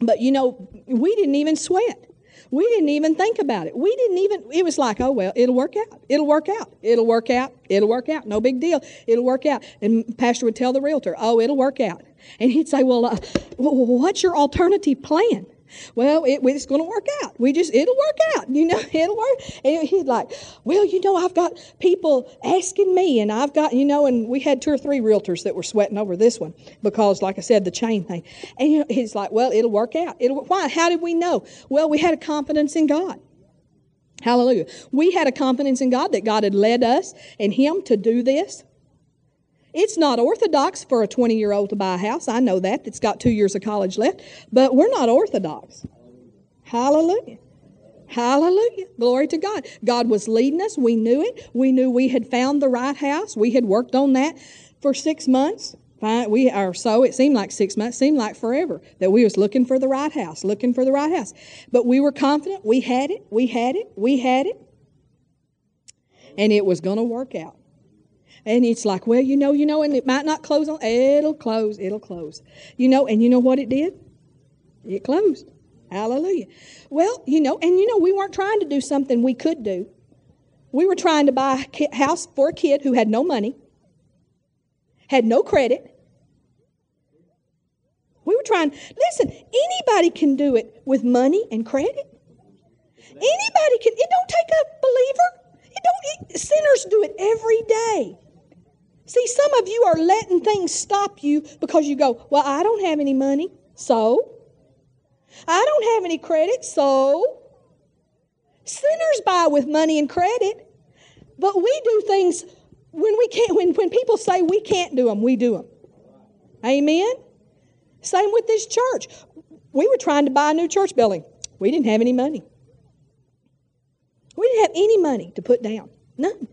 but you know we didn't even sweat. We didn't even think about it. We didn't even, it was like, oh, well, it'll work out. It'll work out. It'll work out. It'll work out. No big deal. It'll work out. And Pastor would tell the realtor, oh, it'll work out. And he'd say, well, uh, what's your alternative plan? Well, it, it's going to work out. We just, it'll work out. You know, it'll work. And he's like, well, you know, I've got people asking me, and I've got, you know, and we had two or three realtors that were sweating over this one because, like I said, the chain thing. And he's like, well, it'll work out. It'll, why? How did we know? Well, we had a confidence in God. Hallelujah. We had a confidence in God that God had led us and Him to do this. It's not orthodox for a 20 year old to buy a house. I know that. It's got two years of college left. But we're not orthodox. Hallelujah. Hallelujah. Glory to God. God was leading us. We knew it. We knew we had found the right house. We had worked on that for six months. We are so it seemed like six months, seemed like forever that we was looking for the right house, looking for the right house. But we were confident we had it, we had it, we had it, and it was going to work out. And it's like, well, you know, you know, and it might not close on, it'll close, it'll close. You know, and you know what it did? It closed. Hallelujah. Well, you know, and you know, we weren't trying to do something we could do. We were trying to buy a house for a kid who had no money, had no credit. We were trying, listen, anybody can do it with money and credit. Anybody can, it don't take a believer. It don't, it, sinners do it every day. See, some of you are letting things stop you because you go, Well, I don't have any money, so. I don't have any credit, so. Sinners buy with money and credit, but we do things when we can't, when, when people say we can't do them, we do them. Amen? Same with this church. We were trying to buy a new church building. We didn't have any money. We didn't have any money to put down. None.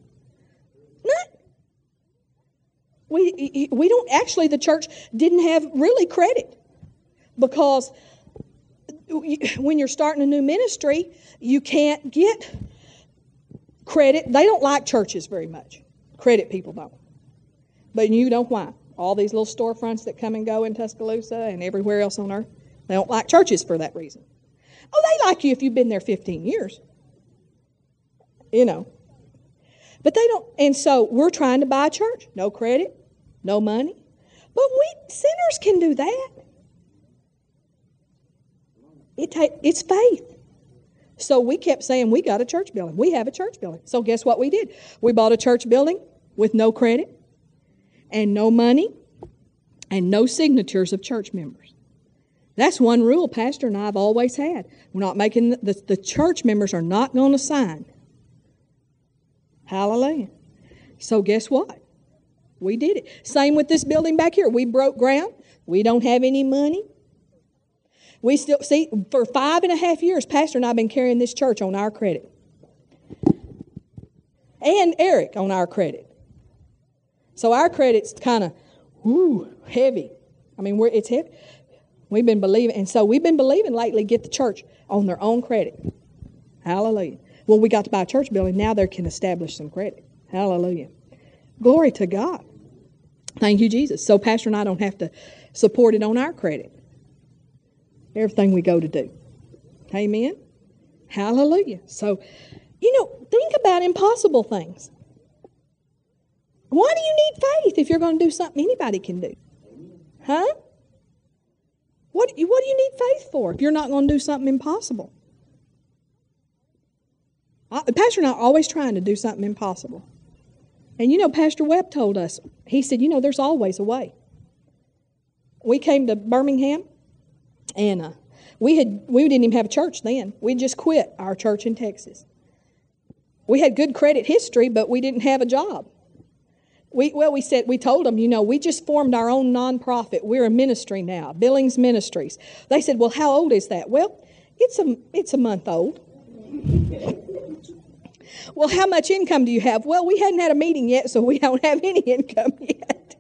We, we don't, actually, the church didn't have really credit because when you're starting a new ministry, you can't get credit. They don't like churches very much. Credit people don't. But you know why. All these little storefronts that come and go in Tuscaloosa and everywhere else on earth, they don't like churches for that reason. Oh, they like you if you've been there 15 years. You know, but they don't, and so we're trying to buy a church. No credit, no money. But we sinners can do that. It take, it's faith. So we kept saying, we got a church building. We have a church building. So guess what we did? We bought a church building with no credit and no money and no signatures of church members. That's one rule Pastor and I have always had. We're not making the, the church members are not going to sign Hallelujah. So guess what? We did it. Same with this building back here. We broke ground. We don't have any money. We still see for five and a half years, Pastor and I have been carrying this church on our credit. And Eric on our credit. So our credit's kind of ooh, heavy. I mean, we're, it's heavy. We've been believing, and so we've been believing lately get the church on their own credit. Hallelujah. Well, we got to buy a church building. Now they can establish some credit. Hallelujah. Glory to God. Thank you, Jesus. So, Pastor and I don't have to support it on our credit. Everything we go to do. Amen. Hallelujah. So, you know, think about impossible things. Why do you need faith if you're going to do something anybody can do? Huh? What, what do you need faith for if you're not going to do something impossible? Pastor and I are always trying to do something impossible. And you know, Pastor Webb told us, he said, you know, there's always a way. We came to Birmingham, and uh, we had we didn't even have a church then. We just quit our church in Texas. We had good credit history, but we didn't have a job. We, well, we said we told them, you know, we just formed our own nonprofit. We're a ministry now, Billings Ministries. They said, well, how old is that? Well, it's a it's a month old. Well, how much income do you have? Well, we hadn't had a meeting yet, so we don't have any income yet.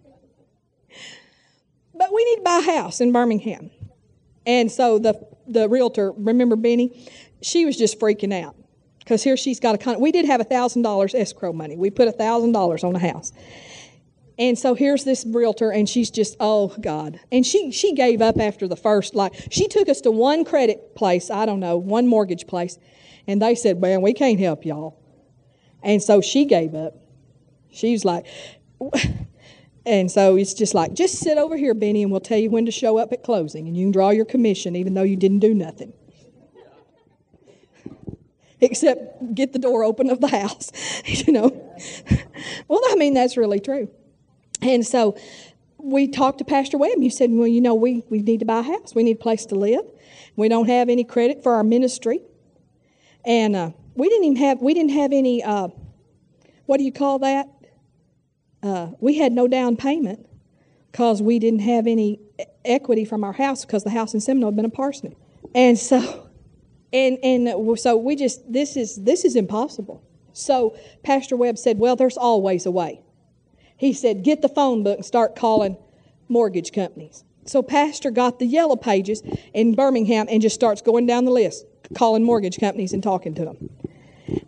But we need to buy a house in Birmingham. And so the, the realtor, remember Benny? She was just freaking out. Because here she's got a con- we did have a thousand dollars escrow money. We put a thousand dollars on a house. And so here's this realtor, and she's just, oh God. And she she gave up after the first, like she took us to one credit place, I don't know, one mortgage place, and they said, Man, we can't help y'all. And so she gave up. She was like, And so it's just like, just sit over here, Benny, and we'll tell you when to show up at closing, and you can draw your commission even though you didn't do nothing. Except get the door open of the house, you know. well, I mean, that's really true. And so we talked to Pastor Webb. He said, Well, you know, we, we need to buy a house. We need a place to live. We don't have any credit for our ministry. And uh, we didn't even have, we didn't have any, uh, what do you call that? Uh, we had no down payment because we didn't have any equity from our house because the house in Seminole had been a parsonage. And so, and, and so we just, this is, this is impossible. So Pastor Webb said, Well, there's always a way. He said, Get the phone book and start calling mortgage companies. So Pastor got the yellow pages in Birmingham and just starts going down the list, calling mortgage companies and talking to them.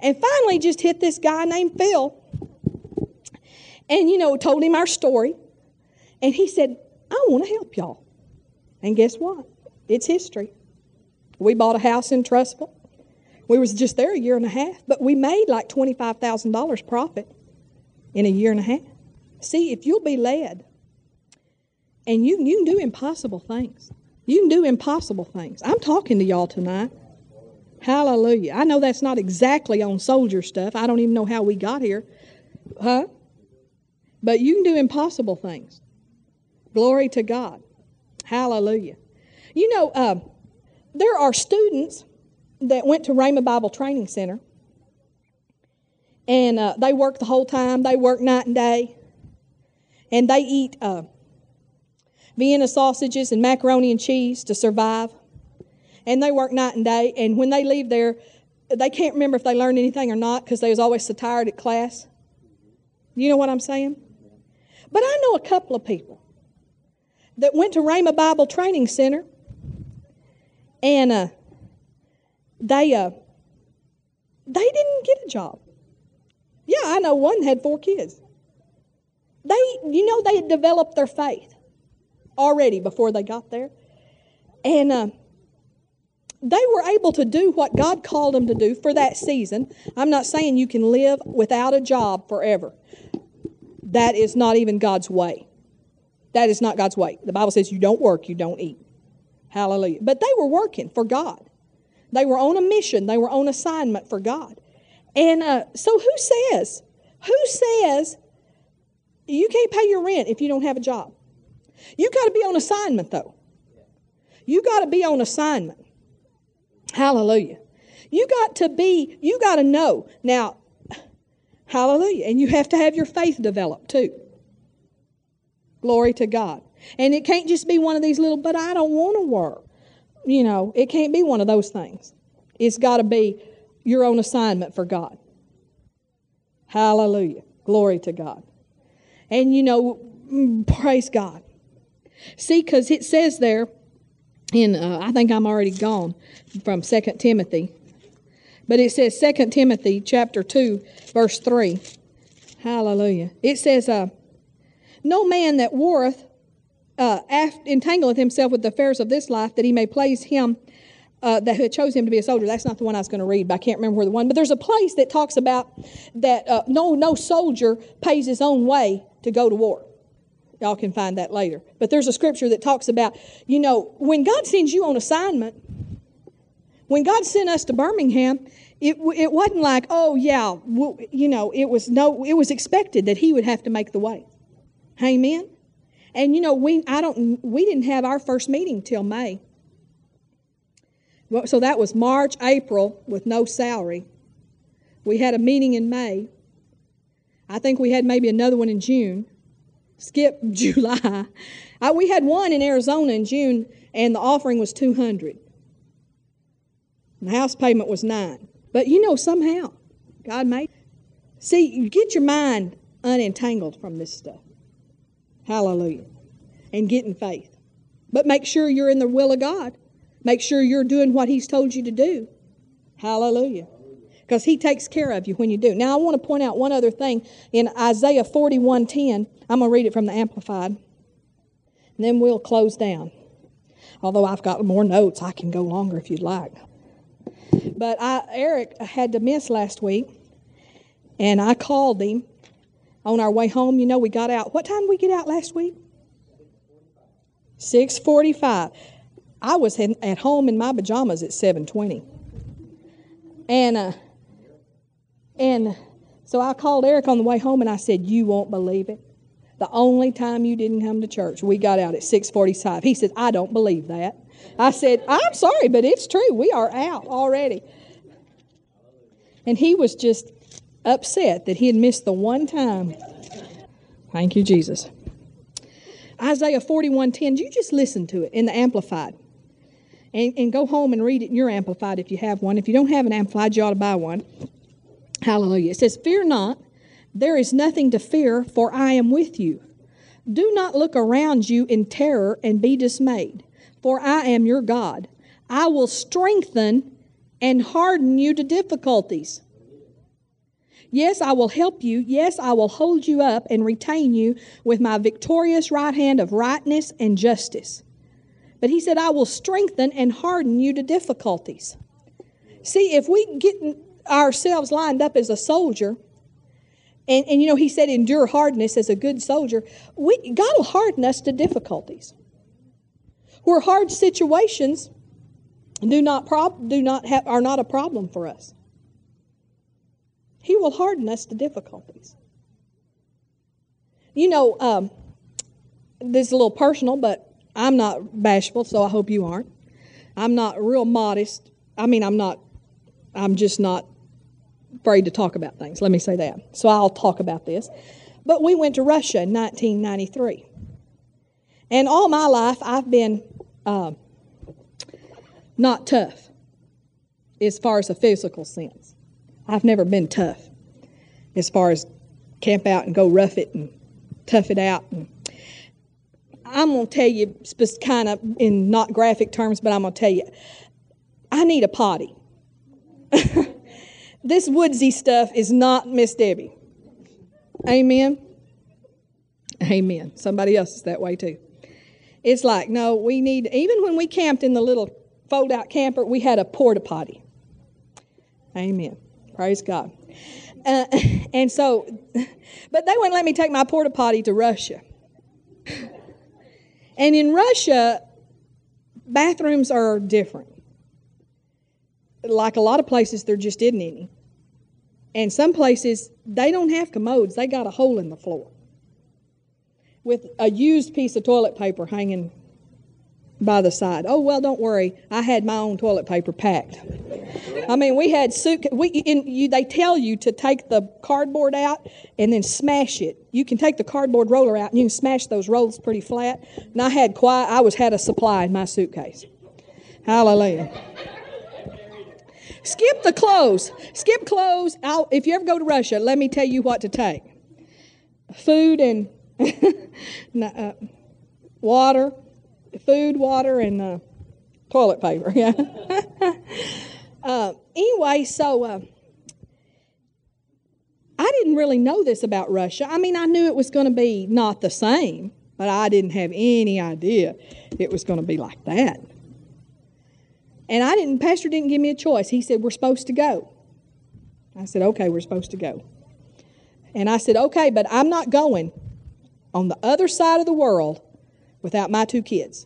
And finally just hit this guy named Phil. And, you know, told him our story. And he said, I want to help y'all. And guess what? It's history. We bought a house in Trussville. We was just there a year and a half, but we made like $25,000 profit in a year and a half. See, if you'll be led, and you, you can do impossible things. You can do impossible things. I'm talking to y'all tonight. Hallelujah. I know that's not exactly on soldier stuff. I don't even know how we got here. Huh? But you can do impossible things. Glory to God. Hallelujah. You know, uh, there are students that went to Rhema Bible Training Center, and uh, they work the whole time. They work night and day, and they eat uh, Vienna sausages and macaroni and cheese to survive. And they work night and day. And when they leave there, they can't remember if they learned anything or not because they was always so tired at class. You know what I'm saying? But I know a couple of people that went to Rhema Bible Training Center and uh, they uh, they didn't get a job. Yeah, I know one had four kids. They, you know, they had developed their faith already before they got there. And uh, they were able to do what God called them to do for that season. I'm not saying you can live without a job forever. That is not even God's way. That is not God's way. The Bible says you don't work, you don't eat. Hallelujah. But they were working for God. They were on a mission, they were on assignment for God. And uh, so who says, who says you can't pay your rent if you don't have a job? You got to be on assignment, though. You got to be on assignment. Hallelujah. You got to be, you got to know. Now, hallelujah. And you have to have your faith developed, too. Glory to God. And it can't just be one of these little, but I don't want to work. You know, it can't be one of those things. It's got to be your own assignment for God. Hallelujah. Glory to God. And you know, praise God. See, because it says there in, uh, I think I'm already gone from Second Timothy, but it says Second Timothy chapter 2, verse 3. Hallelujah. It says, uh, No man that warreth uh, entangleth himself with the affairs of this life that he may please him uh, that chose him to be a soldier. That's not the one I was going to read, but I can't remember where the one. But there's a place that talks about that uh, no no soldier pays his own way to go to war. Y'all can find that later. But there's a scripture that talks about, you know, when God sends you on assignment, when God sent us to Birmingham, it, it wasn't like, oh, yeah, you know, it was no, it was expected that He would have to make the way. Amen? And, you know, we, I don't, we didn't have our first meeting till May. So that was March, April with no salary. We had a meeting in May. I think we had maybe another one in June skip July. I, we had one in Arizona in June, and the offering was 200. the house payment was nine. But you know, somehow, God made. See, you get your mind unentangled from this stuff. Hallelujah. And get in faith. But make sure you're in the will of God. Make sure you're doing what He's told you to do. Hallelujah because he takes care of you when you do. Now, I want to point out one other thing in Isaiah 41:10. I'm going to read it from the Amplified, and then we'll close down. Although I've got more notes, I can go longer if you'd like. But I, Eric had to miss last week, and I called him on our way home, you know, we got out. What time did we get out last week? 6:45. I was at home in my pajamas at 7:20. And uh, and so I called Eric on the way home and I said, "You won't believe it. The only time you didn't come to church, we got out at 6:45." He said, "I don't believe that." I said, "I'm sorry, but it's true. We are out already." And he was just upset that he had missed the one time. Thank you, Jesus. Isaiah 41:10, you just listen to it in the Amplified. And, and go home and read it in your Amplified if you have one. If you don't have an Amplified, you ought to buy one. Hallelujah. It says, Fear not, there is nothing to fear, for I am with you. Do not look around you in terror and be dismayed, for I am your God. I will strengthen and harden you to difficulties. Yes, I will help you. Yes, I will hold you up and retain you with my victorious right hand of rightness and justice. But he said, I will strengthen and harden you to difficulties. See, if we get ourselves lined up as a soldier, and, and you know, he said, endure hardness as a good soldier, we, God will harden us to difficulties. Where hard situations do not, prob- do not have, are not a problem for us. He will harden us to difficulties. You know, um, this is a little personal, but I'm not bashful, so I hope you aren't. I'm not real modest. I mean, I'm not, I'm just not afraid to talk about things. Let me say that. So I'll talk about this. But we went to Russia in 1993. And all my life, I've been uh, not tough as far as a physical sense. I've never been tough as far as camp out and go rough it and tough it out. And I'm going to tell you, kind of in not graphic terms, but I'm going to tell you, I need a potty. this woodsy stuff is not Miss Debbie. Amen. Amen. Somebody else is that way too. It's like, no, we need, even when we camped in the little fold out camper, we had a porta potty. Amen. Praise God. Uh, and so, but they wouldn't let me take my porta potty to Russia. And in Russia, bathrooms are different. Like a lot of places, there just isn't any. And some places, they don't have commodes, they got a hole in the floor with a used piece of toilet paper hanging by the side. Oh well, don't worry. I had my own toilet paper packed. I mean, we had suit. We in, you, they tell you to take the cardboard out and then smash it. You can take the cardboard roller out and you can smash those rolls pretty flat. And I had quite. I was had a supply in my suitcase. Hallelujah. Skip the clothes. Skip clothes. I'll, if you ever go to Russia, let me tell you what to take: food and uh, water food, water, and uh, toilet paper. Yeah. uh, anyway, so uh, I didn't really know this about Russia. I mean, I knew it was going to be not the same, but I didn't have any idea it was going to be like that. And I didn't. Pastor didn't give me a choice. He said we're supposed to go. I said, okay, we're supposed to go. And I said, okay, but I'm not going on the other side of the world without my two kids.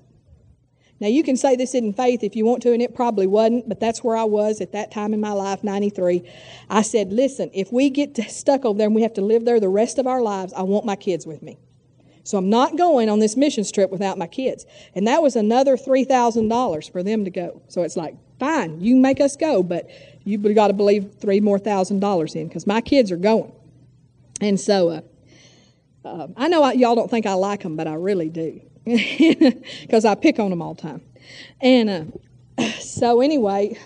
Now, you can say this isn't faith if you want to, and it probably wasn't, but that's where I was at that time in my life, 93. I said, listen, if we get stuck over there and we have to live there the rest of our lives, I want my kids with me. So I'm not going on this mission trip without my kids. And that was another $3,000 for them to go. So it's like, fine, you make us go, but you've got to believe three more thousand dollars in because my kids are going. And so uh, uh, I know I, y'all don't think I like them, but I really do because I pick on them all the time. And uh, so, anyway,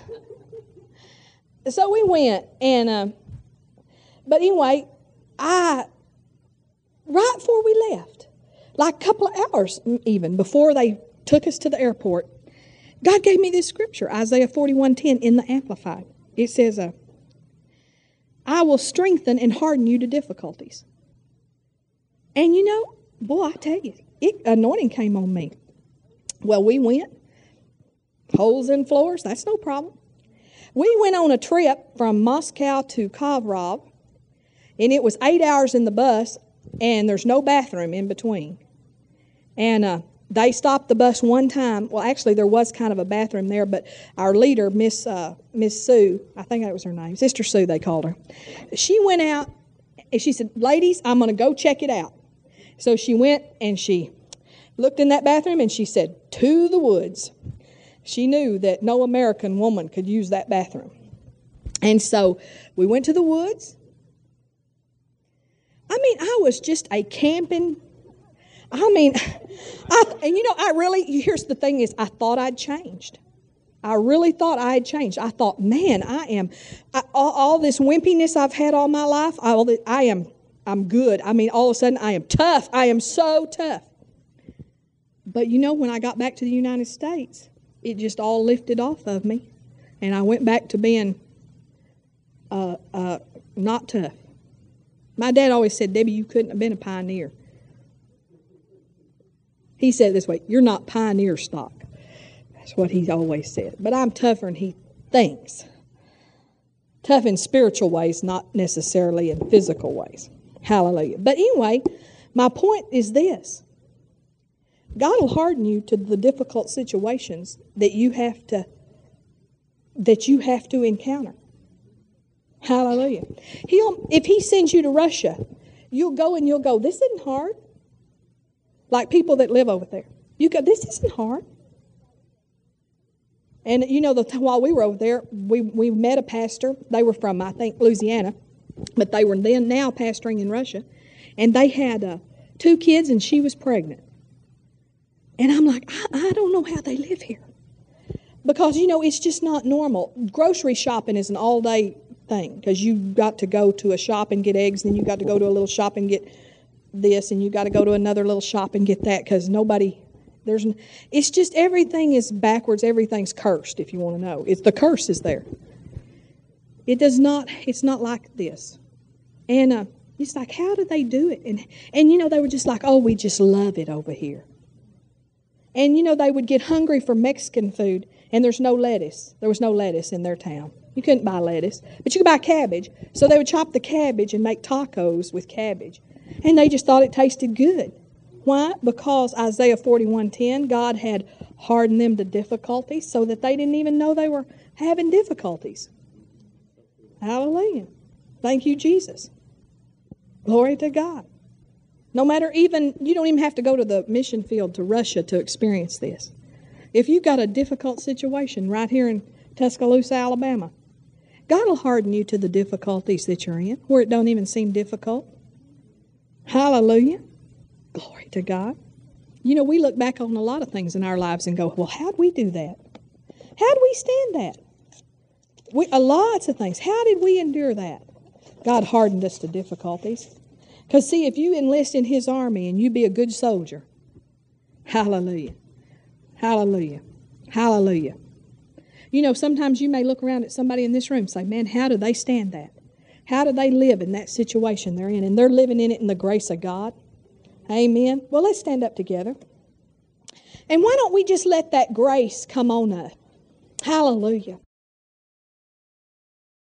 so we went, and uh, but anyway, I right before we left, like a couple of hours even before they took us to the airport, God gave me this scripture, Isaiah 41:10 in the Amplified. It says, uh, I will strengthen and harden you to difficulties. And you know, boy, I tell you, it, anointing came on me. Well, we went. Holes in floors, that's no problem. We went on a trip from Moscow to Kovrov, And it was eight hours in the bus, and there's no bathroom in between. And uh, they stopped the bus one time. Well, actually, there was kind of a bathroom there, but our leader, Miss uh, Miss Sue, I think that was her name, Sister Sue, they called her. She went out and she said, "Ladies, I'm going to go check it out." So she went and she looked in that bathroom and she said, "To the woods." She knew that no American woman could use that bathroom. And so we went to the woods. I mean, I was just a camping. I mean, I, and you know, I really, here's the thing is, I thought I'd changed. I really thought I had changed. I thought, man, I am, I, all, all, this wimpiness I've had all my life, I, all I am, I'm good. I mean, all of a sudden, I am tough. I am so tough. But you know, when I got back to the United States, it just all lifted off of me, and I went back to being uh, uh, not tough. My dad always said, Debbie, you couldn't have been a pioneer. He said this way, You're not pioneer stock. That's what he always said. But I'm tougher than he thinks. Tough in spiritual ways, not necessarily in physical ways. Hallelujah. But anyway, my point is this God will harden you to the difficult situations that you have to that you have to encounter. Hallelujah. He'll if he sends you to Russia, you'll go and you'll go, this isn't hard. Like people that live over there. You go, this isn't hard. And you know, the, while we were over there, we, we met a pastor. They were from, I think, Louisiana, but they were then now pastoring in Russia. And they had uh, two kids, and she was pregnant. And I'm like, I, I don't know how they live here. Because, you know, it's just not normal. Grocery shopping is an all day thing because you got to go to a shop and get eggs, then you got to go to a little shop and get this, and you got to go to another little shop and get that because nobody. There's, it's just everything is backwards. Everything's cursed. If you want to know, it's the curse is there. It does not. It's not like this, and uh, it's like, how do they do it? And and you know, they were just like, oh, we just love it over here. And you know, they would get hungry for Mexican food, and there's no lettuce. There was no lettuce in their town. You couldn't buy lettuce, but you could buy cabbage. So they would chop the cabbage and make tacos with cabbage. And they just thought it tasted good. Why? Because Isaiah 41:10, God had hardened them to difficulties so that they didn't even know they were having difficulties. Hallelujah. Thank you, Jesus. Glory to God. No matter even, you don't even have to go to the mission field to Russia to experience this. If you've got a difficult situation right here in Tuscaloosa, Alabama, God will harden you to the difficulties that you're in, where it don't even seem difficult. Hallelujah. Glory to God. You know, we look back on a lot of things in our lives and go, well, how'd we do that? How'd we stand that? We, uh, lots of things. How did we endure that? God hardened us to difficulties. Because, see, if you enlist in His army and you be a good soldier, hallelujah, hallelujah, hallelujah. You know, sometimes you may look around at somebody in this room and say, man, how do they stand that? How do they live in that situation they're in? And they're living in it in the grace of God. Amen. Well, let's stand up together. And why don't we just let that grace come on us? Hallelujah.